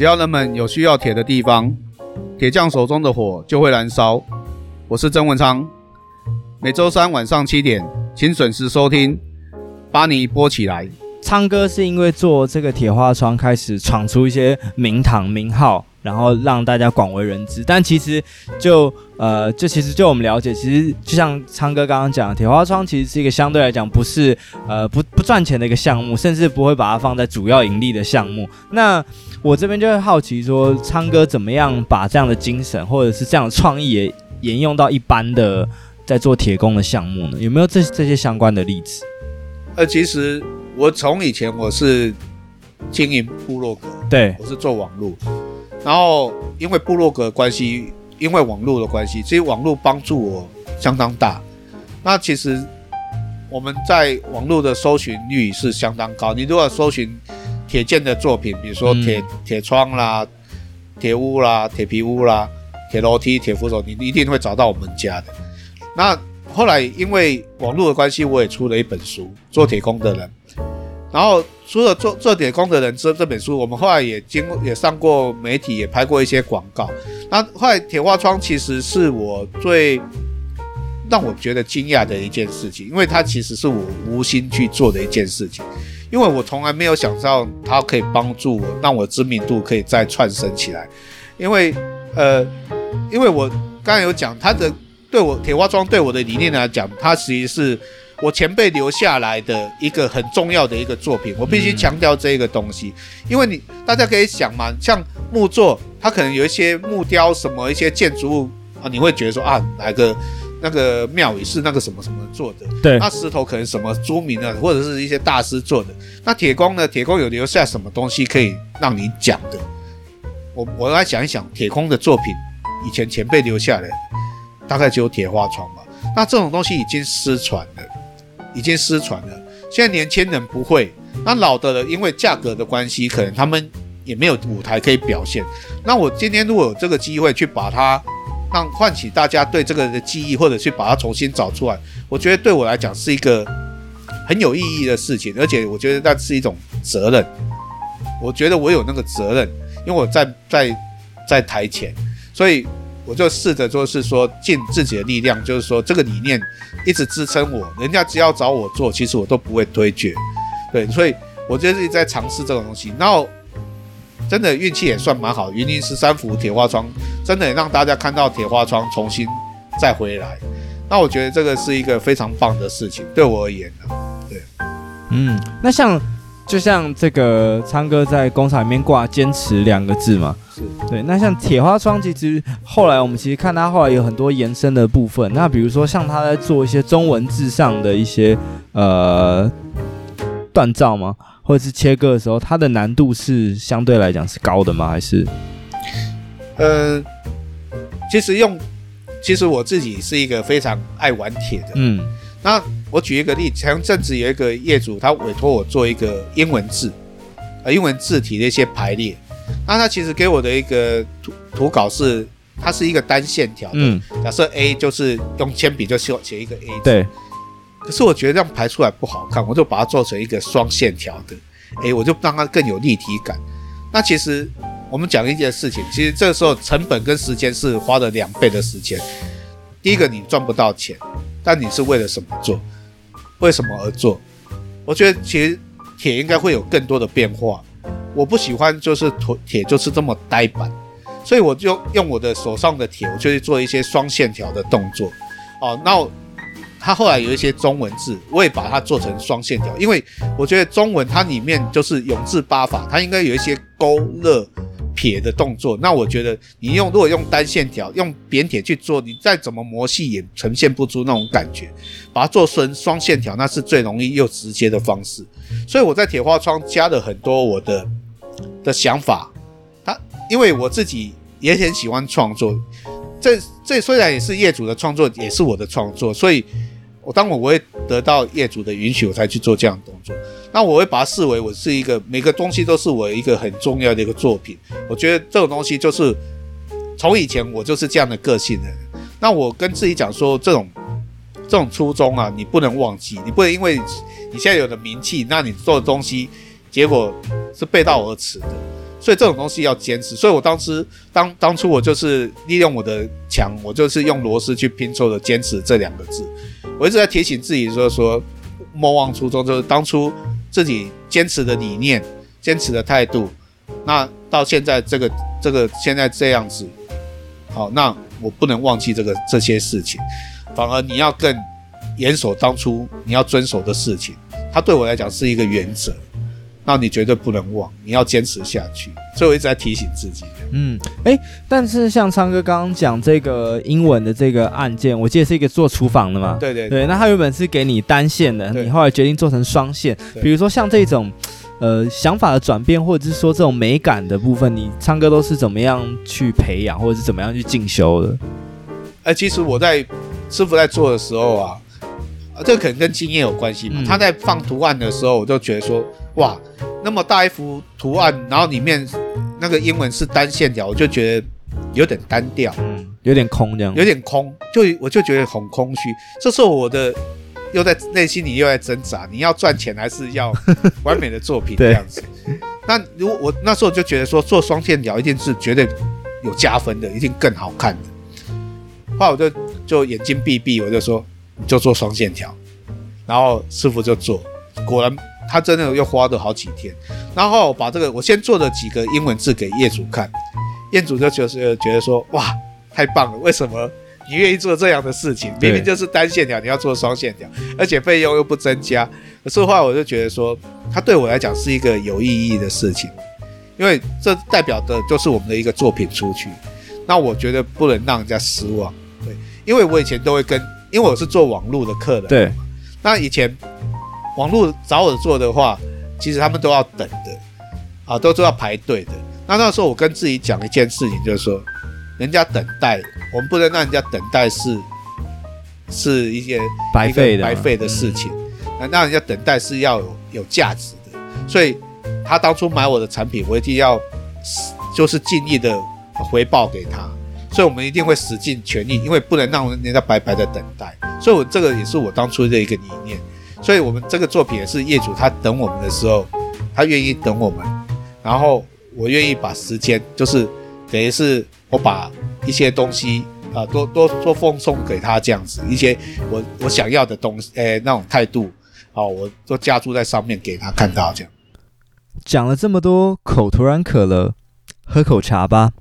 只要人们有需要铁的地方，铁匠手中的火就会燃烧。我是曾文昌，每周三晚上七点，请准时收听《把你播起来》。昌哥是因为做这个铁花窗开始闯出一些名堂名号，然后让大家广为人知。但其实就呃，就其实就我们了解，其实就像昌哥刚刚讲的，铁花窗其实是一个相对来讲不是呃不不赚钱的一个项目，甚至不会把它放在主要盈利的项目。那我这边就会好奇说，昌哥怎么样把这样的精神或者是这样的创意也沿用到一般的在做铁工的项目呢？有没有这这些相关的例子？呃，其实。我从以前我是经营部落格，对，我是做网络，然后因为部落格关系，因为网络的关系，其实网络帮助我相当大。那其实我们在网络的搜寻率是相当高。你如果搜寻铁剑的作品，比如说铁铁窗啦、铁屋啦、铁皮屋啦、铁楼梯、铁扶手，你一定会找到我们家的。那后来因为网络的关系，我也出了一本书《做铁工的人》。然后除了做做铁工的人这这本书，我们后来也经也上过媒体，也拍过一些广告。那后来铁花窗其实是我最让我觉得惊讶的一件事情，因为它其实是我无心去做的一件事情，因为我从来没有想到它可以帮助我，让我知名度可以再窜升起来。因为呃，因为我刚才有讲，它的对我铁花窗对我的理念来讲，它其实是。我前辈留下来的一个很重要的一个作品，我必须强调这个东西，因为你大家可以想嘛，像木作，它可能有一些木雕什么一些建筑物啊，你会觉得说啊，哪个那个庙宇是那个什么什么做的？对，那石头可能什么朱明啊，或者是一些大师做的。那铁工呢？铁工有留下什么东西可以让你讲的？我我来想一想，铁工的作品，以前前辈留下来的，大概只有铁花窗吧。那这种东西已经失传了。已经失传了，现在年轻人不会，那老的人因为价格的关系，可能他们也没有舞台可以表现。那我今天如果有这个机会去把它让唤起大家对这个的记忆，或者去把它重新找出来，我觉得对我来讲是一个很有意义的事情，而且我觉得那是一种责任。我觉得我有那个责任，因为我在在在台前，所以。我就试着就是说尽自己的力量，就是说这个理念一直支撑我。人家只要找我做，其实我都不会推却。对，所以我就是一直在尝试这种东西。然后真的运气也算蛮好，云林十三幅铁花窗真的也让大家看到铁花窗重新再回来。那我觉得这个是一个非常棒的事情，对我而言呢。对，嗯，那像。就像这个昌哥在工厂里面挂“坚持”两个字嘛，是对。那像铁花窗，其实后来我们其实看他后来有很多延伸的部分。那比如说像他在做一些中文字上的一些呃锻造吗？或者是切割的时候，它的难度是相对来讲是高的吗？还是？呃，其实用，其实我自己是一个非常爱玩铁的，嗯，那。我举一个例子，前阵子有一个业主，他委托我做一个英文字，呃，英文字体的一些排列。那他其实给我的一个图图稿是，它是一个单线条的。嗯。假设 A 就是用铅笔就写写一个 A 字。对。可是我觉得这样排出来不好看，我就把它做成一个双线条的哎我就让它更有立体感。那其实我们讲一件事情，其实这个时候成本跟时间是花了两倍的时间。第一个你赚不到钱，但你是为了什么做？为什么而做？我觉得其实铁应该会有更多的变化。我不喜欢就是铁就是这么呆板，所以我就用我的手上的铁，我就去做一些双线条的动作。哦，那它后来有一些中文字，我也把它做成双线条，因为我觉得中文它里面就是永字八法，它应该有一些勾勒。撇的动作，那我觉得你用如果用单线条用扁铁去做，你再怎么磨细也呈现不出那种感觉。把它做成双线条，那是最容易又直接的方式。所以我在铁花窗加了很多我的的想法。它因为我自己也很喜欢创作，这这虽然也是业主的创作，也是我的创作，所以。我当我我会得到业主的允许，我才去做这样的动作。那我会把它视为我是一个每个东西都是我一个很重要的一个作品。我觉得这种东西就是从以前我就是这样的个性的人。那我跟自己讲说，这种这种初衷啊，你不能忘记，你不能因为你现在有了名气，那你做的东西结果是背道而驰的。所以这种东西要坚持。所以我当时当当初我就是利用我的强，我就是用螺丝去拼凑的“坚持”这两个字。我一直在提醒自己说说，莫忘初衷，就是当初自己坚持的理念、坚持的态度。那到现在这个这个现在这样子，好，那我不能忘记这个这些事情，反而你要更严守当初你要遵守的事情。它对我来讲是一个原则。那你绝对不能忘，你要坚持下去。所以我一直在提醒自己。嗯，哎、欸，但是像昌哥刚刚讲这个英文的这个案件，我记得是一个做厨房的嘛。对对对。对，那他原本是给你单线的，你后来决定做成双线。比如说像这种，呃，想法的转变，或者是说这种美感的部分，你昌哥都是怎么样去培养，或者是怎么样去进修的？哎、欸，其实我在师傅在做的时候啊，啊，这个可能跟经验有关系嘛。嗯、他在放图案的时候，我就觉得说，哇。那么大一幅图案，然后里面那个英文是单线条，我就觉得有点单调，嗯，有点空这样，有点空，就我就觉得很空虚。这时候我的又在内心里又在挣扎，你要赚钱还是要完美的作品 这样子？那如果我那时候就觉得说做双线条一定是绝对有加分的，一定更好看的。后来我就就眼睛闭闭，我就说你就做双线条，然后师傅就做，果然。他真的又花了好几天，然后把这个我先做了几个英文字给业主看，业主就就是觉得说哇太棒了，为什么你愿意做这样的事情？明明就是单线条，你要做双线条，而且费用又不增加。可是后来我就觉得说，它对我来讲是一个有意义的事情，因为这代表的就是我们的一个作品出去。那我觉得不能让人家失望，对，因为我以前都会跟，因为我是做网络的客人，对，那以前。网络找我做的话，其实他们都要等的，啊，都都要排队的。那那时候我跟自己讲一件事情，就是说，人家等待，我们不能让人家等待是，是一件白费的白费的事情。那让人家等待是要有有价值的。所以他当初买我的产品，我一定要就是尽力的回报给他。所以我们一定会使尽全力，因为不能让人家白白的等待。所以我这个也是我当初的一个理念。所以，我们这个作品也是业主他等我们的时候，他愿意等我们，然后我愿意把时间，就是等于是我把一些东西啊，多多多奉送给他这样子，一些我我想要的东西，诶，那种态度，啊，我都加注在上面给他看到这样。讲了这么多，口突然渴了，喝口茶吧。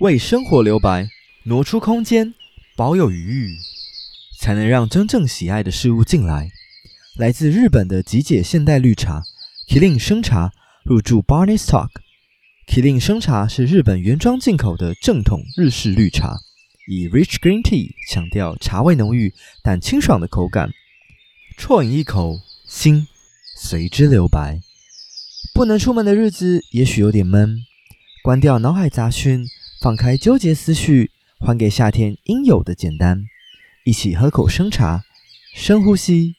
为生活留白。挪出空间，保有余裕，才能让真正喜爱的事物进来。来自日本的极简现代绿茶，Kirin 生茶入驻 Barney's Talk。Kirin 生茶是日本原装进口的正统日式绿茶，以 Rich Green Tea 强调茶味浓郁但清爽的口感。啜饮一口，心随之留白。不能出门的日子也许有点闷，关掉脑海杂讯，放开纠结思绪。还给夏天应有的简单，一起喝口生茶，深呼吸。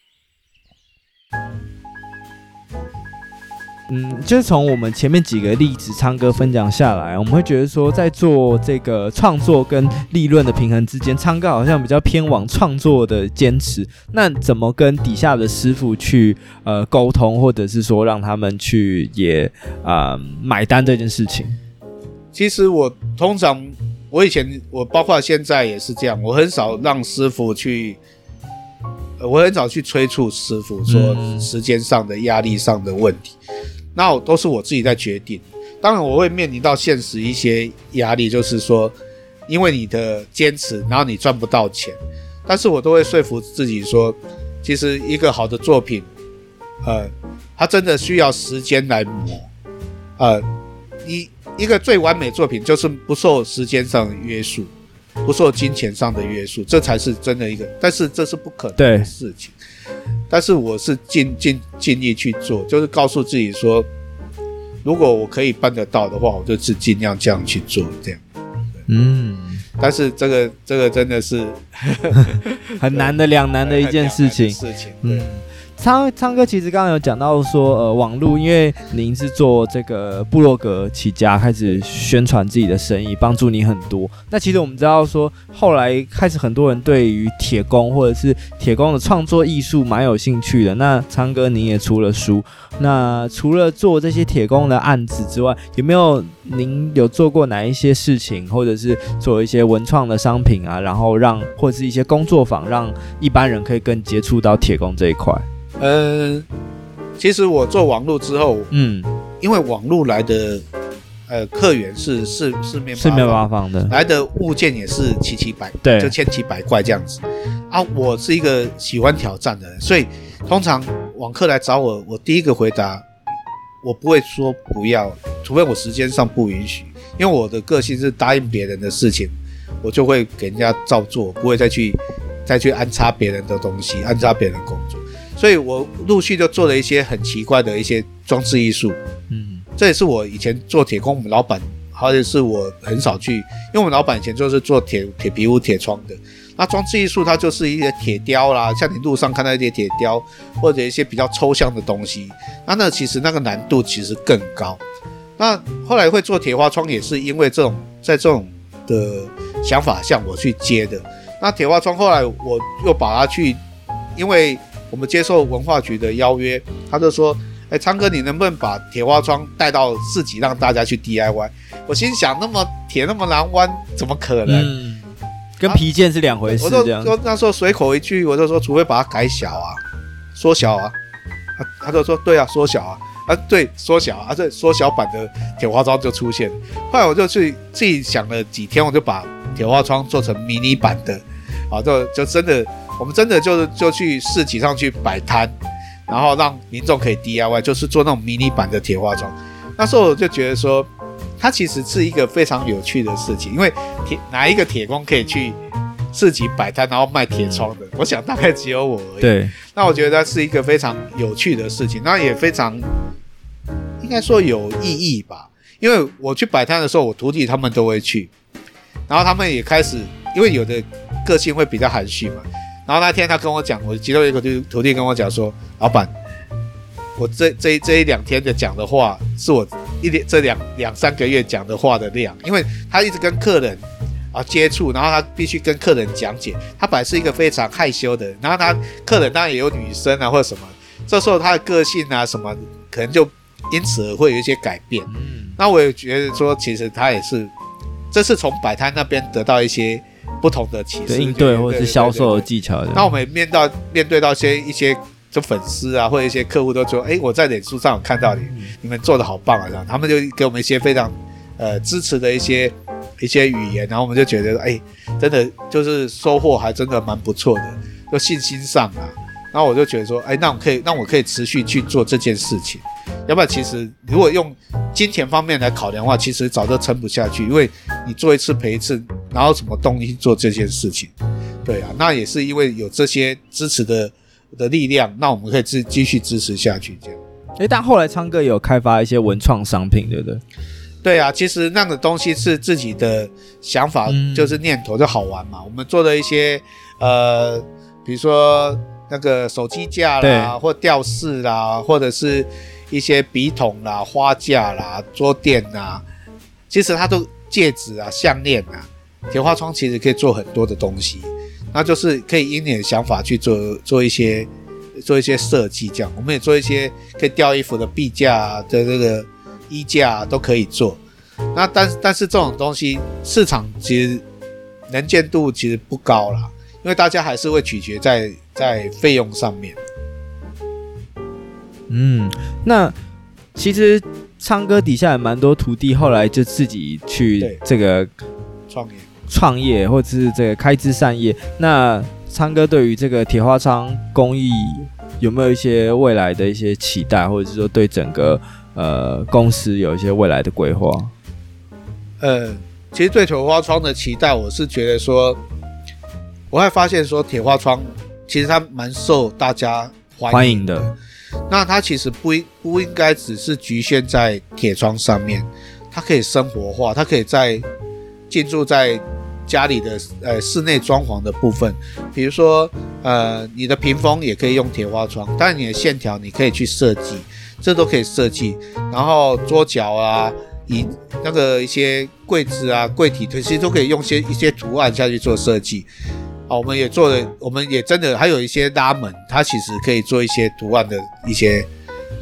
嗯，就是从我们前面几个例子，昌哥分享下来，我们会觉得说，在做这个创作跟利润的平衡之间，昌哥好像比较偏往创作的坚持。那怎么跟底下的师傅去呃沟通，或者是说让他们去也啊、呃、买单这件事情？其实我通常。我以前，我包括现在也是这样，我很少让师傅去，我很少去催促师傅说时间上的压力上的问题，那我都是我自己在决定。当然，我会面临到现实一些压力，就是说，因为你的坚持，然后你赚不到钱，但是我都会说服自己说，其实一个好的作品，呃，它真的需要时间来磨，呃，你。一个最完美作品就是不受时间上的约束，不受金钱上的约束，这才是真的一个。但是这是不可能的事情。但是我是尽尽尽力去做，就是告诉自己说，如果我可以办得到的话，我就是尽量这样去做，这样。嗯。但是这个这个真的是 很难的两难的一件事情。事情。嗯。昌昌哥其实刚刚有讲到说，呃，网络，因为您是做这个部落格起家，开始宣传自己的生意，帮助你很多。那其实我们知道说，后来开始很多人对于铁工或者是铁工的创作艺术蛮有兴趣的。那昌哥，您也出了书。那除了做这些铁工的案子之外，有没有您有做过哪一些事情，或者是做一些文创的商品啊？然后让或者是一些工作坊，让一般人可以更接触到铁工这一块。呃，其实我做网络之后，嗯，因为网络来的，呃，客源是四四面四面八方的，来的物件也是奇奇百，对，就千奇百怪这样子。啊，我是一个喜欢挑战的人，所以通常网客来找我，我第一个回答，我不会说不要，除非我时间上不允许，因为我的个性是答应别人的事情，我就会给人家照做，不会再去再去安插别人的东西，安插别人的工作。所以我陆续就做了一些很奇怪的一些装置艺术，嗯，这也是我以前做铁工，我们老板好像是我很少去，因为我们老板以前就是做铁铁皮屋、铁窗的。那装置艺术它就是一些铁雕啦，像你路上看到一些铁雕，或者一些比较抽象的东西，那那其实那个难度其实更高。那后来会做铁花窗也是因为这种在这种的想法向我去接的。那铁花窗后来我又把它去，因为。我们接受文化局的邀约，他就说：“哎，昌哥，你能不能把铁花窗带到市集，让大家去 DIY？” 我心想，那么铁那么难弯，怎么可能？嗯，跟皮件是两回事。这样。我就说那时候随口一句，我就说，除非把它改小啊，缩小啊。他他就说：“对啊，缩小啊，啊对，缩小啊，这缩小版的铁花窗就出现。”后来我就去自己想了几天，我就把铁花窗做成迷你版的，啊，就就真的。我们真的就是就去市集上去摆摊，然后让民众可以 DIY，就是做那种迷你版的铁花窗。那时候我就觉得说，它其实是一个非常有趣的事情，因为铁哪一个铁工可以去市集摆摊，然后卖铁窗的？我想大概只有我而已。对。那我觉得它是一个非常有趣的事情，那也非常应该说有意义吧。因为我去摆摊的时候，我徒弟他们都会去，然后他们也开始，因为有的个性会比较含蓄嘛。然后那天他跟我讲，我其中一个徒徒弟跟我讲说：“老板，我这这这一两天的讲的话，是我一点这两两三个月讲的话的量，因为他一直跟客人啊接触，然后他必须跟客人讲解。他本来是一个非常害羞的人，然后他客人当然也有女生啊或者什么，这时候他的个性啊什么可能就因此而会有一些改变。嗯那我也觉得说，其实他也是，这是从摆摊那边得到一些。”不同的应对或者是销售的技巧。那我们面到面对到些一些就粉丝啊，或者一些客户都说：“哎，我在脸书上有看到你，你们做的好棒啊！”这样，他们就给我们一些非常呃支持的一些一些语言，然后我们就觉得：“哎，真的就是收获还真的蛮不错的，就信心上啊。”然后我就觉得说：“哎，那我可以，那我可以持续去做这件事情。要不然，其实如果用金钱方面来考量的话，其实早就撑不下去，因为你做一次赔一次。”然后什么动力做这件事情？对啊，那也是因为有这些支持的的力量，那我们可以继继续支持下去这样。诶，但后来昌哥有开发一些文创商品，对不对？对啊，其实那个东西是自己的想法，嗯、就是念头就好玩嘛。我们做的一些呃，比如说那个手机架啦，或吊饰啦，或者是一些笔筒啦、花架啦、桌垫呐，其实它都戒指啊、项链啊。铁花窗其实可以做很多的东西，那就是可以因你的想法去做做一些做一些设计，这样我们也做一些可以吊衣服的壁架的这个衣架都可以做。那但但是这种东西市场其实能见度其实不高啦，因为大家还是会取决在在费用上面。嗯，那其实昌哥底下也蛮多徒弟，后来就自己去这个创业。创业或者是这个开枝散叶，那昌哥对于这个铁花窗工艺有没有一些未来的一些期待，或者是说对整个呃公司有一些未来的规划？呃，其实对铁花窗的期待，我是觉得说，我会发现说铁花窗其实它蛮受大家欢迎的。欢迎的。那它其实不应不应该只是局限在铁窗上面，它可以生活化，它可以在进驻在。家里的呃室内装潢的部分，比如说呃你的屏风也可以用铁花窗，但是你的线条你可以去设计，这都可以设计。然后桌角啊，以那个一些柜子啊、柜体，其实都可以用些一些图案下去做设计。啊，我们也做了，我们也真的还有一些拉门，它其实可以做一些图案的一些。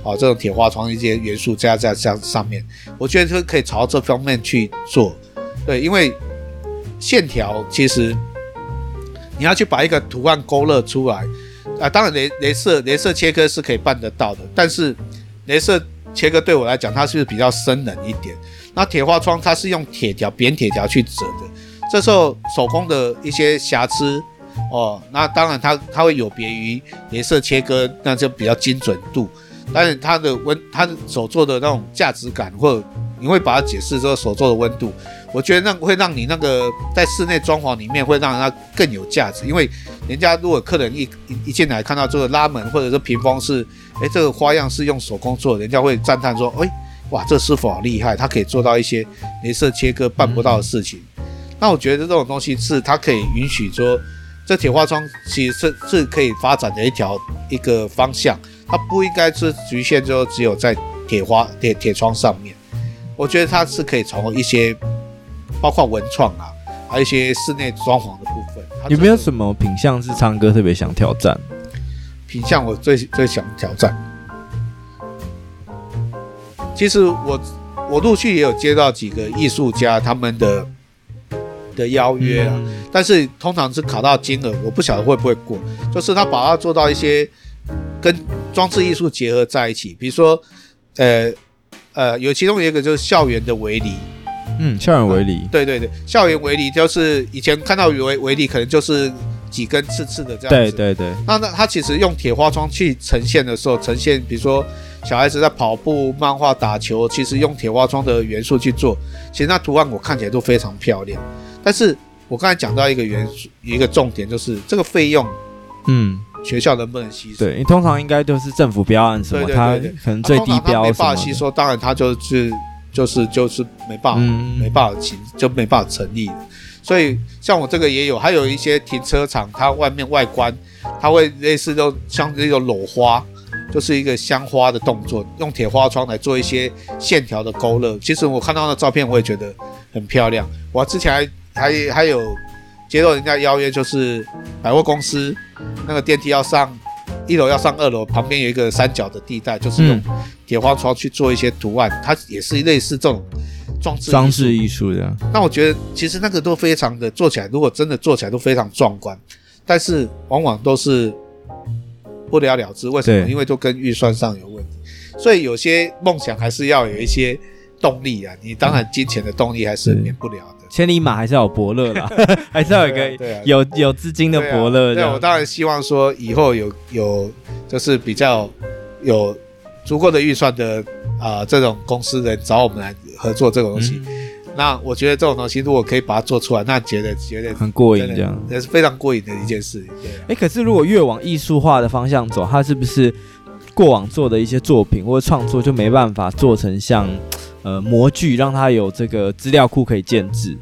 哦，这种铁花窗一些元素加在这样上面，我觉得是可以朝这方面去做。对，因为线条其实你要去把一个图案勾勒出来啊，当然雷雷射雷射切割是可以办得到的，但是雷射切割对我来讲，它是比较生冷一点。那铁花窗它是用铁条扁铁条去折的，这时候手工的一些瑕疵哦，那当然它它会有别于雷射切割，那就比较精准度。但是它的温，它的手做的那种价值感，或你会把它解释说手做的温度，我觉得那会让你那个在室内装潢里面会让它更有价值。因为人家如果客人一一进来看到这个拉门或者是屏风是，哎，这个花样是用手工做，人家会赞叹说，哎，哇，这师傅好厉害，他可以做到一些镭射切割办不到的事情。那我觉得这种东西是它可以允许说，这铁花窗其实是是可以发展的一条一个方向。它不应该是局限，就只有在铁花铁铁窗上面。我觉得它是可以从一些，包括文创啊，还有一些室内装潢的部分。有没有什么品相是昌哥特别想挑战？品相我最最想挑战。其实我我陆续也有接到几个艺术家他们的的邀约啊，嗯、但是通常是考到金额，我不晓得会不会过。就是他把它做到一些跟装置艺术结合在一起，比如说，呃，呃，有其中有一个就是校园的围篱，嗯，校园围篱、嗯，对对对，校园围篱就是以前看到围围篱可能就是几根刺刺的这样子，对对对。那那它其实用铁花窗去呈现的时候，呈现比如说小孩子在跑步、漫画、打球，其实用铁花窗的元素去做，其实那图案我看起来都非常漂亮。但是我刚才讲到一个元素，一个重点就是这个费用，嗯。学校能不能吸收？对，你通常应该都是政府标案什么，它可能最低标什么。没办法吸收，当然它就是就是就是没办法，嗯、没办法行，就没办法成立。所以像我这个也有，还有一些停车场，它外面外观，它会类似就像这种裸花，就是一个香花的动作，用铁花窗来做一些线条的勾勒。其实我看到那照片，我也觉得很漂亮。我之前还还还有接到人家邀约，就是百货公司。那个电梯要上一楼，要上二楼，旁边有一个三角的地带，就是用铁花窗去做一些图案，它也是类似这种装置装置艺术的。那我觉得其实那个都非常的做起来，如果真的做起来都非常壮观，但是往往都是不了了之。为什么？因为都跟预算上有问题。所以有些梦想还是要有一些动力啊，你当然金钱的动力还是免不了的。千里马还是要有伯乐啦，还是要有一个有有资金的伯乐。对，我当然希望说以后有有就是比较有足够的预算的啊、呃、这种公司人找我们来合作这种东西。嗯、那我觉得这种东西如果可以把它做出来，那觉得觉得很过瘾，这样也是非常过瘾的一件事。对，哎，可是如果越往艺术化的方向走，它是不是过往做的一些作品或者创作就没办法做成像？呃，模具让它有这个资料库可以建置，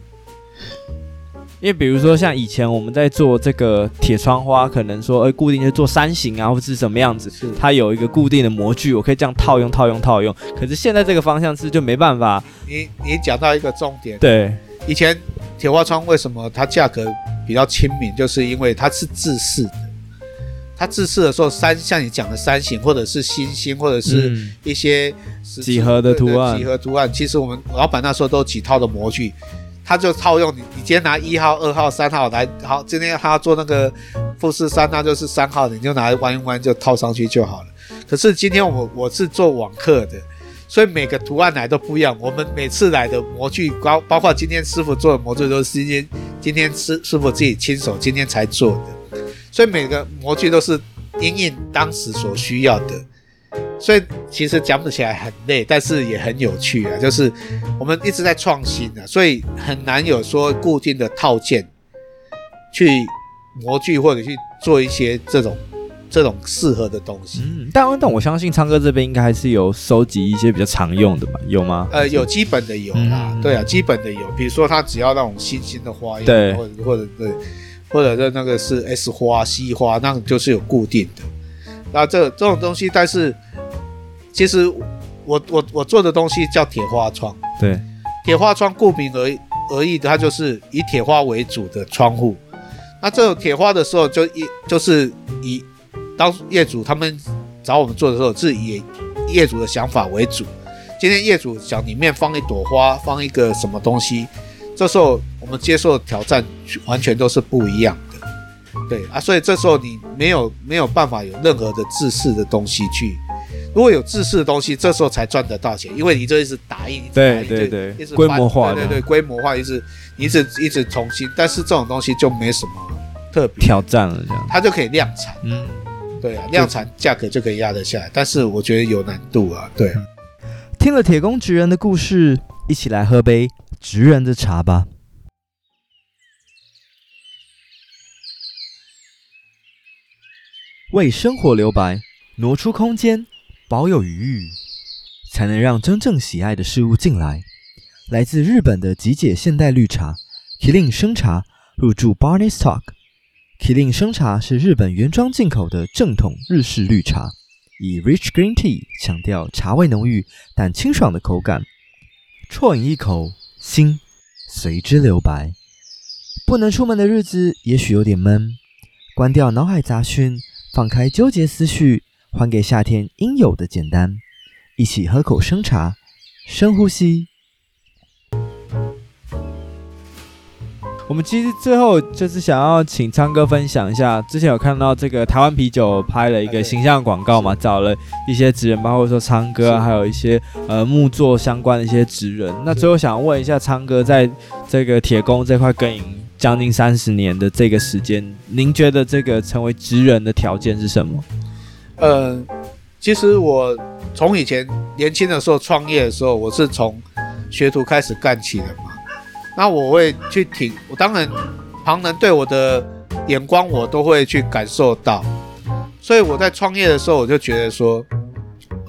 因为比如说像以前我们在做这个铁窗花，可能说，呃，固定就做山形啊，或是什么样子，是它有一个固定的模具，我可以这样套用、套用、套用。可是现在这个方向是就没办法。你你讲到一个重点，对，以前铁花窗为什么它价格比较亲民，就是因为它是自式的。它自饰的时候，三像你讲的三形，或者是星星，或者是一些几何的图案，几何图案。其实我们老板那时候都有几套的模具，他就套用你。你今天拿一号、二号、三号来，好，今天他要做那个富士山，那就是三号，你就拿来弯一弯就套上去就好了。可是今天我我是做网课的，所以每个图案来都不一样。我们每次来的模具，包包括今天师傅做的模具，都是今天今天师师傅自己亲手今天才做的。所以每个模具都是因应当时所需要的，所以其实讲起来很累，但是也很有趣啊。就是我们一直在创新啊，所以很难有说固定的套件去模具或者去做一些这种这种适合的东西。嗯，但但我相信昌哥这边应该还是有收集一些比较常用的吧？有吗？呃，有基本的有啦，嗯、对啊，基本的有，比如说他只要那种新兴的花样，对，或者或者对，或者是那个是 S 花、C 花，那个就是有固定的。那这这种东西，但是其实我我我做的东西叫铁花窗，对，铁花窗顾名而而义的，它就是以铁花为主的窗户。那这种铁花的时候，就一就是以当业主他们找我们做的时候，是以业主的想法为主。今天业主想里面放一朵花，放一个什么东西，这时候我们接受的挑战完全都是不一样。对啊，所以这时候你没有没有办法有任何的自私的东西去，如果有自私的东西，这时候才赚得到钱，因为你这一直打印，对对对，规模化，对对对，规模化一直一直一直重新，但是这种东西就没什么特别挑战了，这样。它就可以量产，嗯，对啊，量产价格就可以压得下来，但是我觉得有难度啊，对啊。听了铁工职人的故事，一起来喝杯职人的茶吧。为生活留白，挪出空间，保有余裕，才能让真正喜爱的事物进来。来自日本的极简现代绿茶，Killing 生茶入驻 Barney's Talk。Killing 生茶是日本原装进口的正统日式绿茶，以 Rich Green Tea 强调茶味浓郁但清爽的口感。啜饮一口，心随之留白。不能出门的日子，也许有点闷，关掉脑海杂讯。放开纠结思绪，还给夏天应有的简单。一起喝口生茶，深呼吸。我们其实最后就是想要请昌哥分享一下，之前有看到这个台湾啤酒拍了一个形象广告嘛，找了一些职人，包括说昌哥，还有一些呃木作相关的一些职人。那最后想问一下昌哥，在这个铁工这块耕耘将近三十年的这个时间，您觉得这个成为职人的条件是什么？呃，其实我从以前年轻的时候创业的时候，我是从学徒开始干起的嘛。那我会去听，我当然旁人对我的眼光我都会去感受到。所以我在创业的时候，我就觉得说，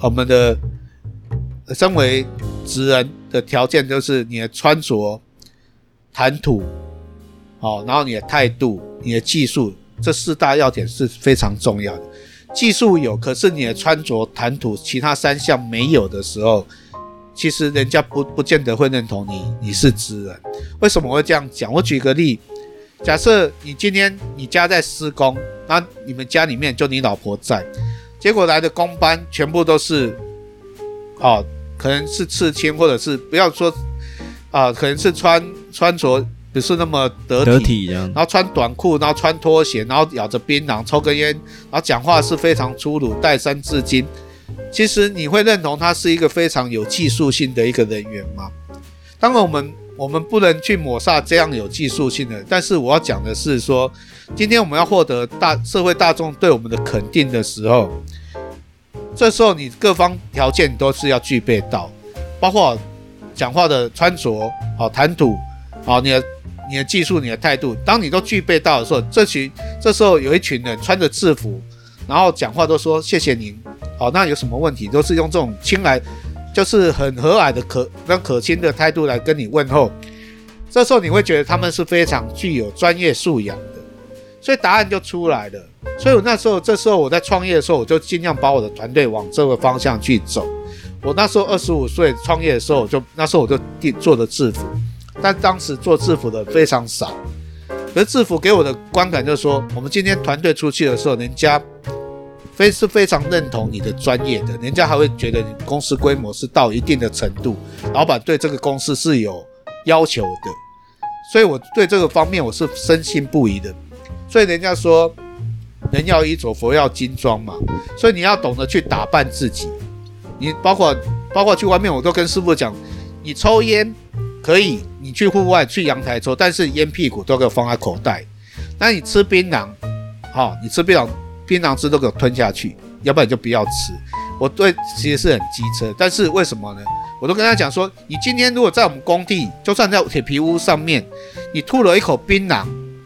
我们的身为职人的条件就是你的穿着、谈吐。好，然后你的态度、你的技术，这四大要点是非常重要的。技术有，可是你的穿着、谈吐，其他三项没有的时候，其实人家不不见得会认同你，你是职人。为什么会这样讲？我举个例，假设你今天你家在施工，那你们家里面就你老婆在，结果来的工班全部都是，哦，可能是刺青，或者是不要说，啊、可能是穿穿着。不是那么得体，得体然后穿短裤，然后穿拖鞋，然后咬着槟榔，抽根烟，然后讲话是非常粗鲁，带三字经。其实你会认同他是一个非常有技术性的一个人员吗？当然，我们我们不能去抹杀这样有技术性的。但是我要讲的是说，今天我们要获得大社会大众对我们的肯定的时候，这时候你各方条件都是要具备到，包括讲话的穿着，好谈吐，好你的。你的技术、你的态度，当你都具备到的时候，这群这时候有一群人穿着制服，然后讲话都说谢谢您，好，那有什么问题都是用这种亲来，就是很和蔼的可那可亲的态度来跟你问候，这时候你会觉得他们是非常具有专业素养的，所以答案就出来了。所以我那时候这时候我在创业的时候，我就尽量把我的团队往这个方向去走。我那时候二十五岁创业的时候，我就那时候我就定做的制服。但当时做制服的非常少，可是制服给我的观感就是说，我们今天团队出去的时候，人家非是非常认同你的专业的，人家还会觉得你公司规模是到一定的程度，老板对这个公司是有要求的，所以我对这个方面我是深信不疑的。所以人家说，人要衣着，佛要金装嘛，所以你要懂得去打扮自己。你包括包括去外面，我都跟师傅讲，你抽烟。可以，你去户外去阳台抽，但是烟屁股都给我放在口袋。那你吃槟榔，好、哦，你吃槟榔，槟榔汁都给我吞下去，要不然就不要吃。我对其实是很机车，但是为什么呢？我都跟他讲说，你今天如果在我们工地，就算在铁皮屋上面，你吐了一口槟榔，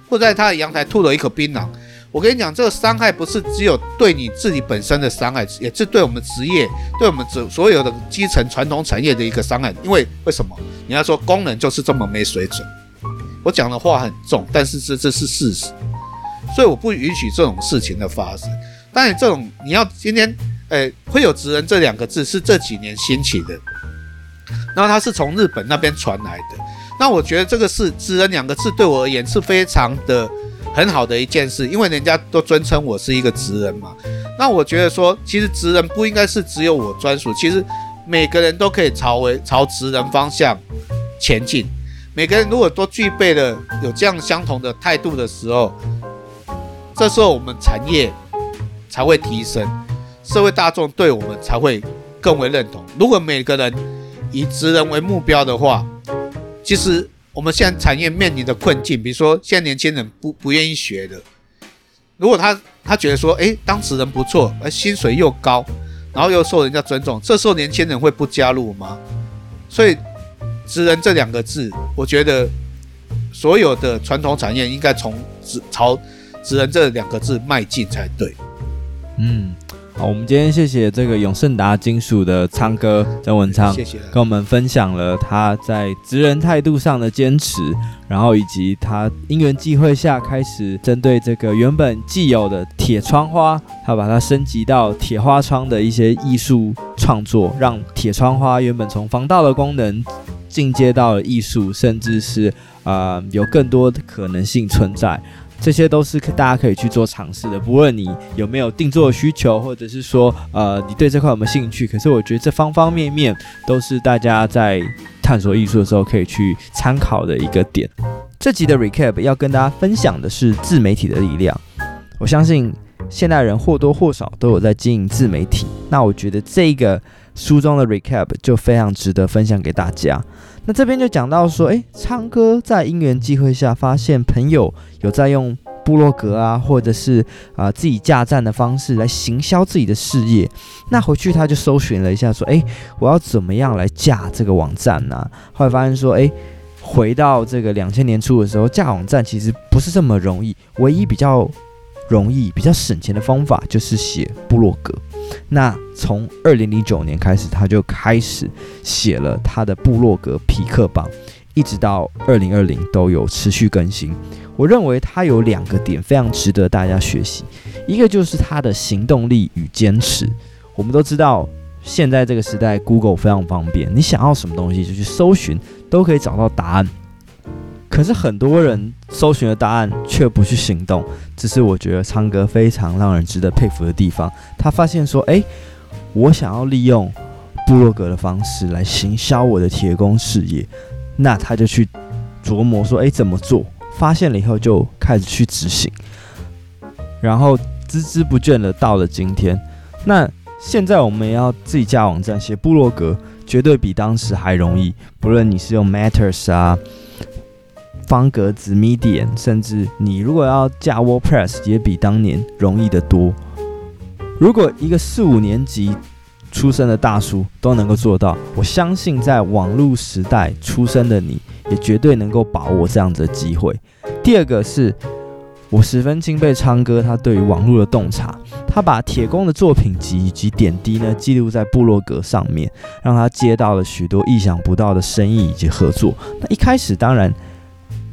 或在他的阳台吐了一口槟榔，我跟你讲，这个伤害不是只有对你自己本身的伤害，也是对我们职业、对我们所所有的基层传统产业的一个伤害。因为为什么？你要说工人就是这么没水准，我讲的话很重，但是这这是事实，所以我不允许这种事情的发生。当然，这种你要今天，诶，会有职人这两个字是这几年兴起的，然后它是从日本那边传来的。那我觉得这个是职人两个字对我而言是非常的很好的一件事，因为人家都尊称我是一个职人嘛。那我觉得说，其实职人不应该是只有我专属，其实每个人都可以朝为朝职人方向前进。每个人如果都具备了有这样相同的态度的时候，这时候我们产业才会提升，社会大众对我们才会更为认同。如果每个人以职人为目标的话，其实我们现在产业面临的困境，比如说现在年轻人不不愿意学的，如果他他觉得说，哎，当时人不错，而薪水又高，然后又受人家尊重，这时候年轻人会不加入吗？所以“职人”这两个字，我觉得所有的传统产业应该从职朝“职人”这两个字迈进才对。嗯。好，我们今天谢谢这个永盛达金属的昌哥曾文昌，谢谢，跟我们分享了他在职人态度上的坚持，然后以及他因缘际会下开始针对这个原本既有的铁窗花，他把它升级到铁花窗的一些艺术创作，让铁窗花原本从防盗的功能进阶到了艺术，甚至是啊、呃、有更多的可能性存在。这些都是大家可以去做尝试的，不论你有没有定做的需求，或者是说，呃，你对这块有没有兴趣。可是我觉得这方方面面都是大家在探索艺术的时候可以去参考的一个点。这集的 recap 要跟大家分享的是自媒体的力量。我相信现代人或多或少都有在经营自媒体，那我觉得这个书中的 recap 就非常值得分享给大家。那这边就讲到说，诶，昌哥在因缘际会下发现朋友有在用部落格啊，或者是啊、自己架站的方式来行销自己的事业。那回去他就搜寻了一下，说，诶，我要怎么样来架这个网站呢、后来发现说，诶，回到这个两千年初的时候，架网站其实不是这么容易，唯一比较容易、比较省钱的方法就是写部落格。那从二零零九年开始，他就开始写了他的部落格皮克榜，一直到二零二零都有持续更新。我认为他有两个点非常值得大家学习，一个就是他的行动力与坚持。我们都知道，现在这个时代，Google 非常方便，你想要什么东西就去搜寻，都可以找到答案。可是很多人搜寻的答案却不去行动，这是我觉得昌哥非常让人值得佩服的地方。他发现说：“诶，我想要利用部落格的方式来行销我的铁工事业，那他就去琢磨说：诶，怎么做？发现了以后就开始去执行，然后孜孜不倦的到了今天。那现在我们要自己架网站写部落格，绝对比当时还容易。不论你是用 Matters 啊。”方格子、Medium，甚至你如果要架 WordPress，也比当年容易得多。如果一个四五年级出生的大叔都能够做到，我相信在网络时代出生的你也绝对能够把握这样子的机会。第二个是我十分钦佩昌哥，他对于网络的洞察，他把铁工的作品集以及点滴呢记录在部落格上面，让他接到了许多意想不到的生意以及合作。那一开始当然。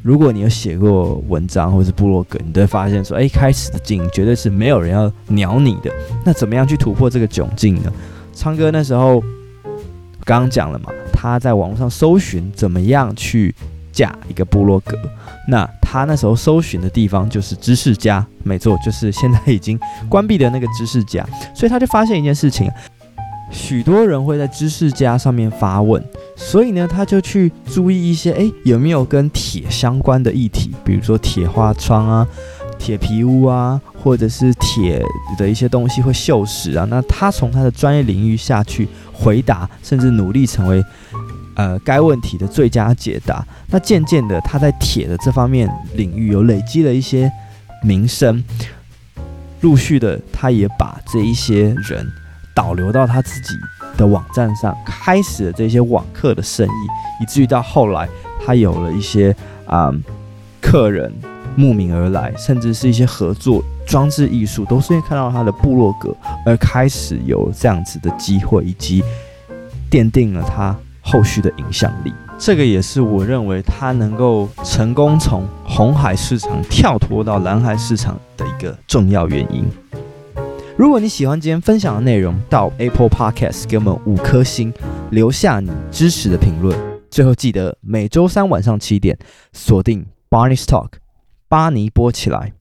如果你有写过文章或者是部落格，你都会发现说，哎，开始的境绝对是没有人要鸟你的。那怎么样去突破这个窘境呢？昌哥那时候刚刚讲了嘛，他在网络上搜寻怎么样去架一个部落格。那他那时候搜寻的地方就是知识家，没错，就是现在已经关闭的那个知识家。所以他就发现一件事情。许多人会在知识家上面发问，所以呢，他就去注意一些，诶，有没有跟铁相关的议题，比如说铁花窗啊、铁皮屋啊，或者是铁的一些东西会锈蚀啊。那他从他的专业领域下去回答，甚至努力成为呃该问题的最佳解答。那渐渐的，他在铁的这方面领域有累积了一些名声，陆续的，他也把这一些人。导流到他自己的网站上，开始了这些网课的生意，以至于到后来，他有了一些啊、嗯、客人慕名而来，甚至是一些合作装置艺术，都是因为看到他的部落格而开始有这样子的机会，以及奠定了他后续的影响力。这个也是我认为他能够成功从红海市场跳脱到蓝海市场的一个重要原因。如果你喜欢今天分享的内容，到 Apple Podcast 给我们五颗星，留下你支持的评论。最后记得每周三晚上七点锁定 Barney's Talk，巴尼播起来。